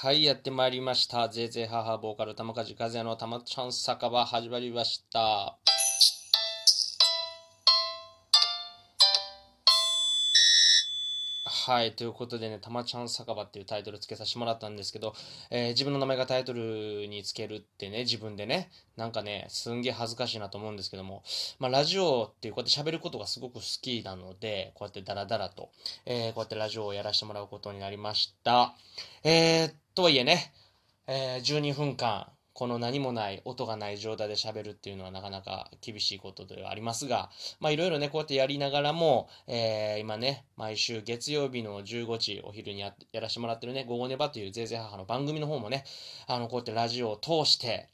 はい、やってまいりました。ぜいぜい母ボーカル玉梶和也のたまちゃん酒場始まりました。はい、ということでね、たまちゃん酒場っていうタイトルつけさせてもらったんですけど、えー自分の名前がタイトルにつけるってね、自分でね、なんかね、すんげえ恥ずかしいなと思うんですけども、まあ、ラジオっていうこうやって喋ることがすごく好きなので、こうやってダラダラと、えーこうやってラジオをやらせてもらうことになりました。えー、とはいえね、え12分間、この何もない、音がない状態で喋るっていうのはなかなか厳しいことではありますが、まあいろいろね、こうやってやりながらも、えー今ね、毎週月曜日の15時、お昼にやらせてもらってるね、午後ネバというぜいぜい母の番組の方もね、あの、こうやってラジオを通して、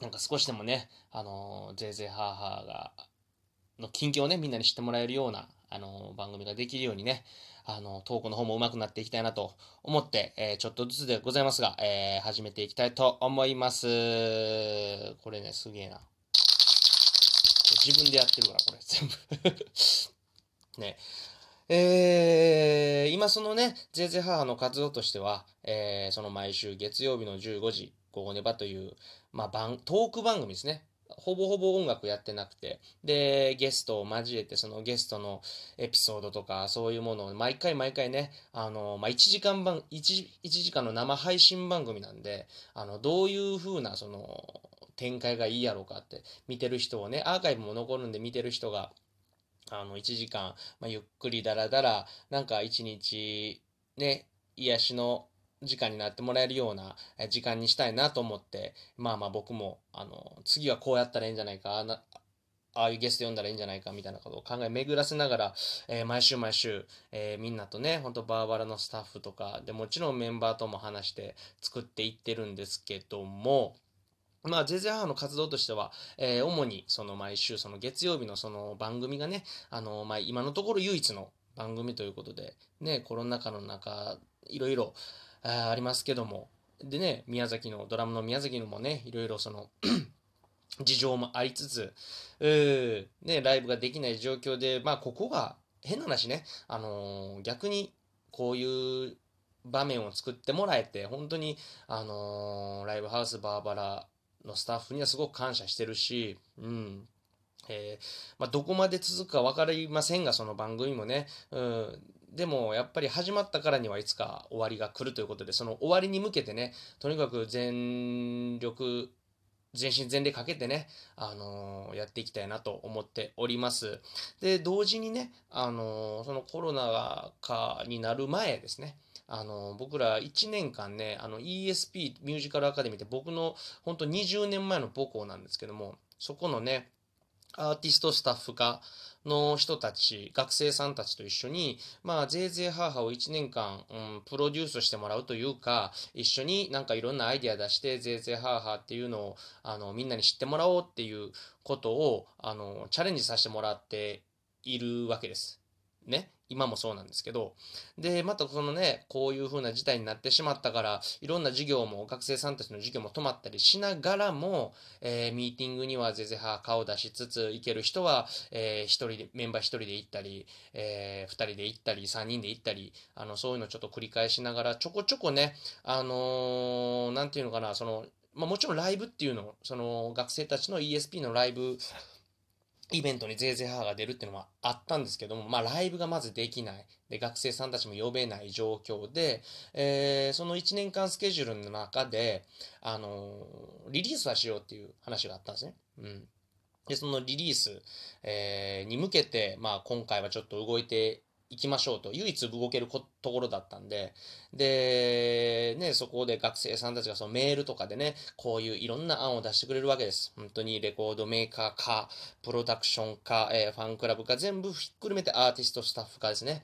なんか少しでもね、あの、ぜいぜい母が、の近況をね、みんなに知ってもらえるような、あの番組ができるようにね、あの、トークの方も上手くなっていきたいなと思って、えーちょっとずつでございますが、えー始めていきたいと思います。これね、すげえな。自分でやってるから、これ、全部。ね。えー今そのね、ぜいぜい母の活動としては、えーその毎週月曜日の15時、午後ネバという、まあ、トーク番組ですね。ほぼほぼ音楽やってなくて、で、ゲストを交えて、そのゲストのエピソードとか、そういうものを毎回毎回ね、あの、まあ、1時間番、1, 1時間の生配信番組なんで、あの、どういう風な、その、展開がいいやろうかって、見てる人をね、アーカイブも残るんで見てる人が、あの、1時間、まあ、ゆっくりだらだら、なんか1日、ね、癒しの時間になってもらえるような時間にしたいなと思って、まあまあ僕も、あの、次はこうやったらいいんじゃないか、ああいうゲスト呼んだらいいんじゃないかみたいなことを考え巡らせながら、えー毎週毎週、えーみんなとね、ほんとバーバラのスタッフとか、でもちろんメンバーとも話して作っていってるんですけども、まあ、ゼゼ母の活動としては、えー主にその毎週、その月曜日のその番組がね、あの、まあ、今のところ唯一の番組ということで、ね、コロナ禍の中、いろいろありますけども、でね、宮崎の、ドラムの宮崎のもね、いろいろその、事情もありつつ、ね、ライブができない状況で、まあ、ここが、変な話ね、あのー逆に、こういう場面を作ってもらえて、本当に、あのーライブハウスバーバラのスタッフにはすごく感謝してるし、うん。えーまあ、どこまで続くか分かりませんが、その番組もね、うん、でもやっぱり始まったからにはいつか終わりが来るということで、その終わりに向けてね、とにかく全力、全身全霊かけてね、あのーやっていきたいなと思っております。で、同時にね、あのーそのコロナ禍になる前ですね、あの僕ら1年間ね、あの ESP ミュージカルアカデミーって僕の本当20年前の母校なんですけども、そこのね、アーティストスタッフ科の人たち、学生さんたちと一緒に、まあ、ぜいぜい母を1年間、うん、プロデュースしてもらうというか、一緒になんかいろんなアイディア出して、ぜいぜい母っていうのを、あの、みんなに知ってもらおうっていうことを、あの、チャレンジさせてもらっているわけです。ね。今もそうなんですけど。で、またそのね、こういう風な事態になってしまったから、いろんな授業も、学生さんたちの授業も止まったりしながらも、えーミーティングにはぜぜは顔出しつつ、行ける人は、えー一人で、メンバー一人で行ったり、えー二人で行ったり、三人で行ったり、あの、そういうのをちょっと繰り返しながら、ちょこちょこね、あのーなんていうのかな、その、まあもちろんライブっていうの、その学生たちの ESP のライブ、イベントにぜいぜい母が出るっていうのはあったんですけども、まあライブがまずできない。で、学生さんたちも呼べない状況で、えーその1年間スケジュールの中で、あのーリリースはしようっていう話があったんですね。うん。で、そのリリース、えーに向けて、まあ今回はちょっと動いていきましょうと、唯一動けるところだったんで、で、ね、そこで学生さんたちがそのメールとかでね、こういういろんな案を出してくれるわけです。本当にレコードメーカーか、プロダクションか、えーファンクラブか、全部ひっくるめてアーティストスタッフかですね。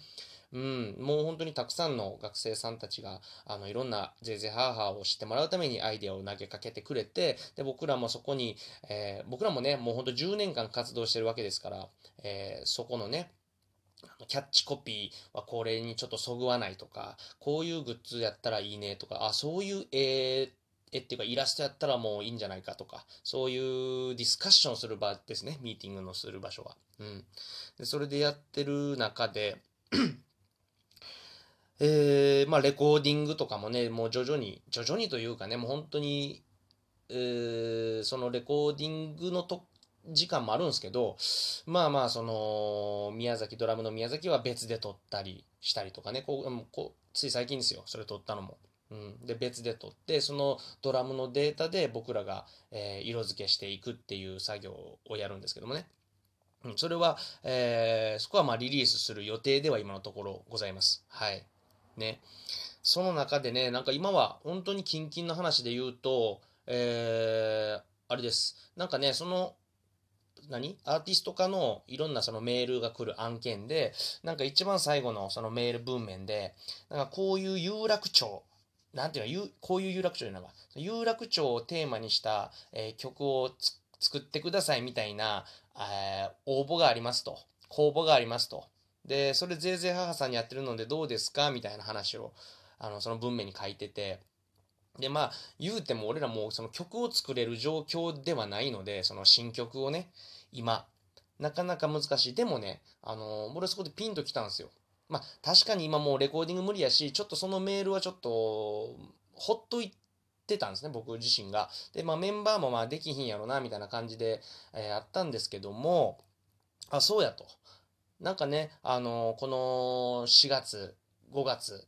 うん、もう本当にたくさんの学生さんたちが、あの、いろんなゼーゼーハーハーを知ってもらうためにアイデアを投げかけてくれて、で、僕らもそこに、えー僕らもね、もう本当10年間活動してるわけですから、えーそこのね、キャッチコピーはこれにちょっとそぐわないとか、こういうグッズやったらいいねとか、あ、そういう絵、絵っていうかイラストやったらもういいんじゃないかとか、そういうディスカッションする場ですね、ミーティングのする場所は。うん。で、それでやってる中で、えー、まあ、レコーディングとかもね、もう徐々に、徐々にというかね、もう本当に、えー、そのレコーディングのと時間もあるんですけど、まあまあ、その、宮崎、ドラムの宮崎は別で撮ったりしたりとかね、こう、こうつい最近ですよ、それ撮ったのも。うん、で別で撮ってそのドラムのデータで僕らが、えー、色付けしていくっていう作業をやるんですけどもね、うん、それは、えー、そこはまあリリースする予定では今のところございます。はい。ね。その中でねなんか今は本当にキンキンの話で言うとえー、あれです。なんかねその何？アーティスト化のいろんなそのメールが来る案件でなんか一番最後のそのメール文面でなんかこういう有楽町なんていうの、こういう有楽町いうのが、有楽町をテーマにした、えー、曲を作ってくださいみたいな、えー、応募がありますと。公募がありますと。で、それぜいぜい母さんにやってるのでどうですか？みたいな話を、あの、その文面に書いてて、で、まあ、言うても俺らもその曲を作れる状況ではないので、その新曲をね、今、なかなか難しい。でもね、あの俺そこでピンときたんですよ。まあ、確かに今もうレコーディング無理やし、ちょっとそのメールはちょっと、ほっといてたんですね、僕自身が。で、まあメンバーもまあできひんやろな、みたいな感じで、えー、あったんですけども、あ、そうやと。なんかね、あのー、この4月、5月、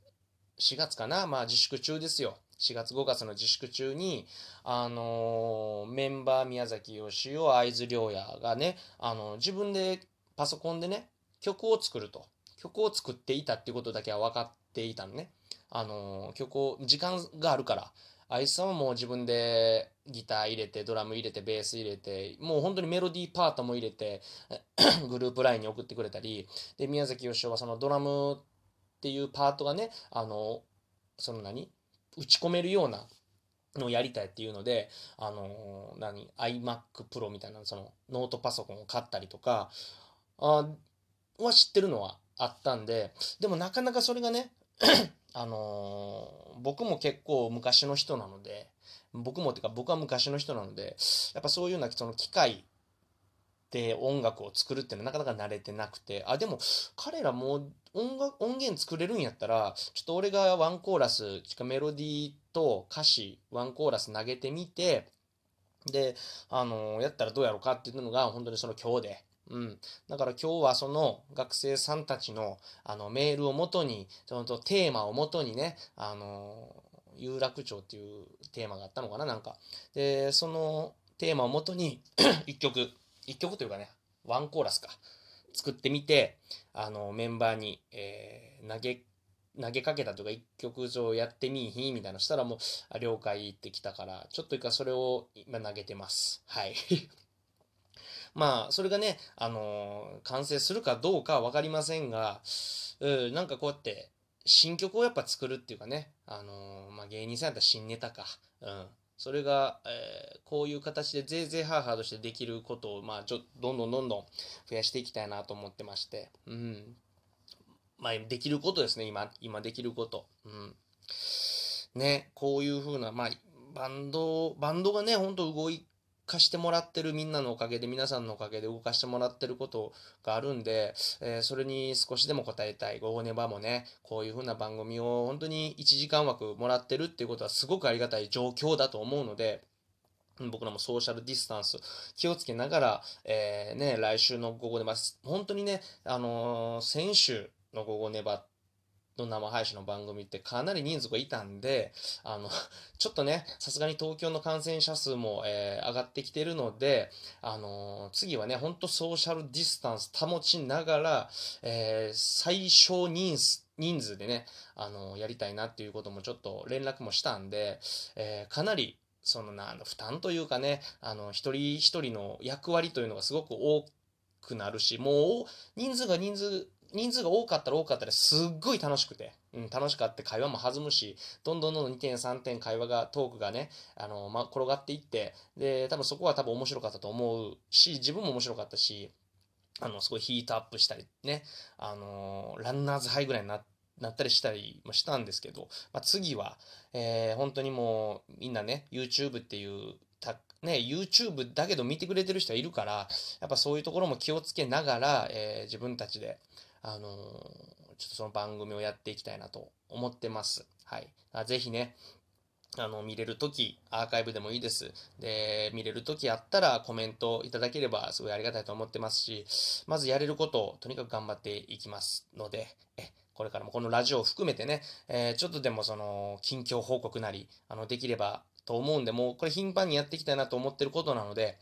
4月かな、まあ自粛中ですよ。4月5月の自粛中に、あのー、メンバー宮崎義雄、会津良也がね、あの自分でパソコンでね、曲を作ると。曲を作っていたっていうことだけは分かっていたのね。あの、曲を、時間があるから、あいつさんはもう自分でギター入れて、ドラム入れて、ベース入れて、もう本当にメロディーパートも入れて、グループ LINE に送ってくれたり、で、宮崎義雄はそのドラムっていうパートがね、あの、その何？打ち込めるようなのをやりたいっていうので、あの、何 ?iMac Pro みたいな、そのノートパソコンを買ったりとか、あは知ってるのはあったんで、でもなかなかそれがね、あのー、僕も結構昔の人なので、僕もっていうか僕は昔の人なので、やっぱそういうようなその機械で音楽を作るっていうのはなかなか慣れてなくて、あ、でも彼らも音楽音源作れるんやったら、ちょっと俺がワンコーラス、メロディーと歌詞、ワンコーラス投げてみて、で、あのー、やったらどうやろうかっていうのが本当にその今日で、うん。だから今日はその学生さんたちのあのメールをもとに、そのテーマをもとにね、あの、有楽町っていうテーマがあったのかな、なんか。で、そのテーマをもとに 一曲、一曲というかね、ワンコーラスか、作ってみて、あの、メンバーに、えー、投げ、投げかけたというか、一曲上やってみいひみたいなしたらもう、あ了解ってきたから、ちょっと一回それを今投げてます。はい。まあ、それがね、あのー、完成するかどうかは分かりませんが、うん、なんかこうやって、新曲をやっぱ作るっていうかね、あのー、まあ、芸人さんやったら新ネタか、うん。それが、えー、こういう形でぜいぜいハーハーとしてできることを、まあ、ちょどんどんどんどん増やしていきたいなと思ってまして、うん。まあ、できることですね、今、今できること。うん。ね、こういうふうな、まあ、バンド、バンドがね、ほんと動いかしてもらってるみんなのおかげで、皆さんのおかげで動かしてもらってることがあるんで、えー、それに少しでも応えたい。午後ネバもね、こういう風な番組を本当に1時間枠もらってるっていうことはすごくありがたい状況だと思うので、僕らもソーシャルディスタンス気をつけながら、えー、ね、来週の午後ネバ、本当にね、あのー、先週の午後ネバっての生配信の番組ってかなり人数がいたんで、あの、ちょっとね、さすがに東京の感染者数も、えー、上がってきてるので、あのー、次はね、ほんとソーシャルディスタンス保ちながら、えー、最小人数、人数でね、あのやりたいなっていうこともちょっと連絡もしたんで、えかなり、そのな、あの、負担というかね、あの、一人一人の役割というのがすごく多くなるし、もう、人数が人数人数が多かったら多かったらすっごい楽しくて、うん、楽しかって会話も弾むし、どんどんどんどん2点3点会話が、トークがね、あの、まあ、転がっていって、で、多分そこは多分面白かったと思うし、自分も面白かったし、あの、すごいヒートアップしたりね、あの、ランナーズハイぐらいにななったりしたりもしたんですけど、まあ、次は、えー、本当にもうみんなね、YouTube っていうね、YouTube だけど見てくれてる人はいるから、やっぱそういうところも気をつけながら、えー、自分たちで、あのー、ちょっとその番組をやっていきたいなと思ってます。はい。ぜひね、あの、見れるとき、アーカイブでもいいです。で、見れるときあったらコメントいただければすごいありがたいと思ってますし、まずやれることをとにかく頑張っていきますので、え、これからもこのラジオを含めてね、えー、ちょっとでもその、近況報告なり、あの、できればと思うんで、もうこれ頻繁にやっていきたいなと思ってることなので、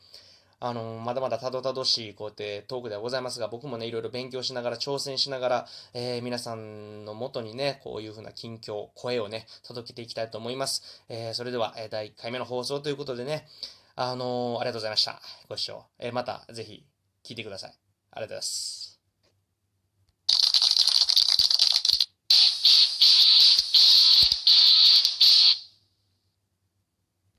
あの、まだまだたどたどしい、こうやってトークではございますが、僕もね、いろいろ勉強しながら、挑戦しながら、えー、皆さんのもとにね、こういうふうな近況、声をね、届けていきたいと思います。えー、それでは、え第1回目の放送ということでね、あのー、ありがとうございました。ご視聴。えまた、ぜひ、聞いてください。ありがとうございます。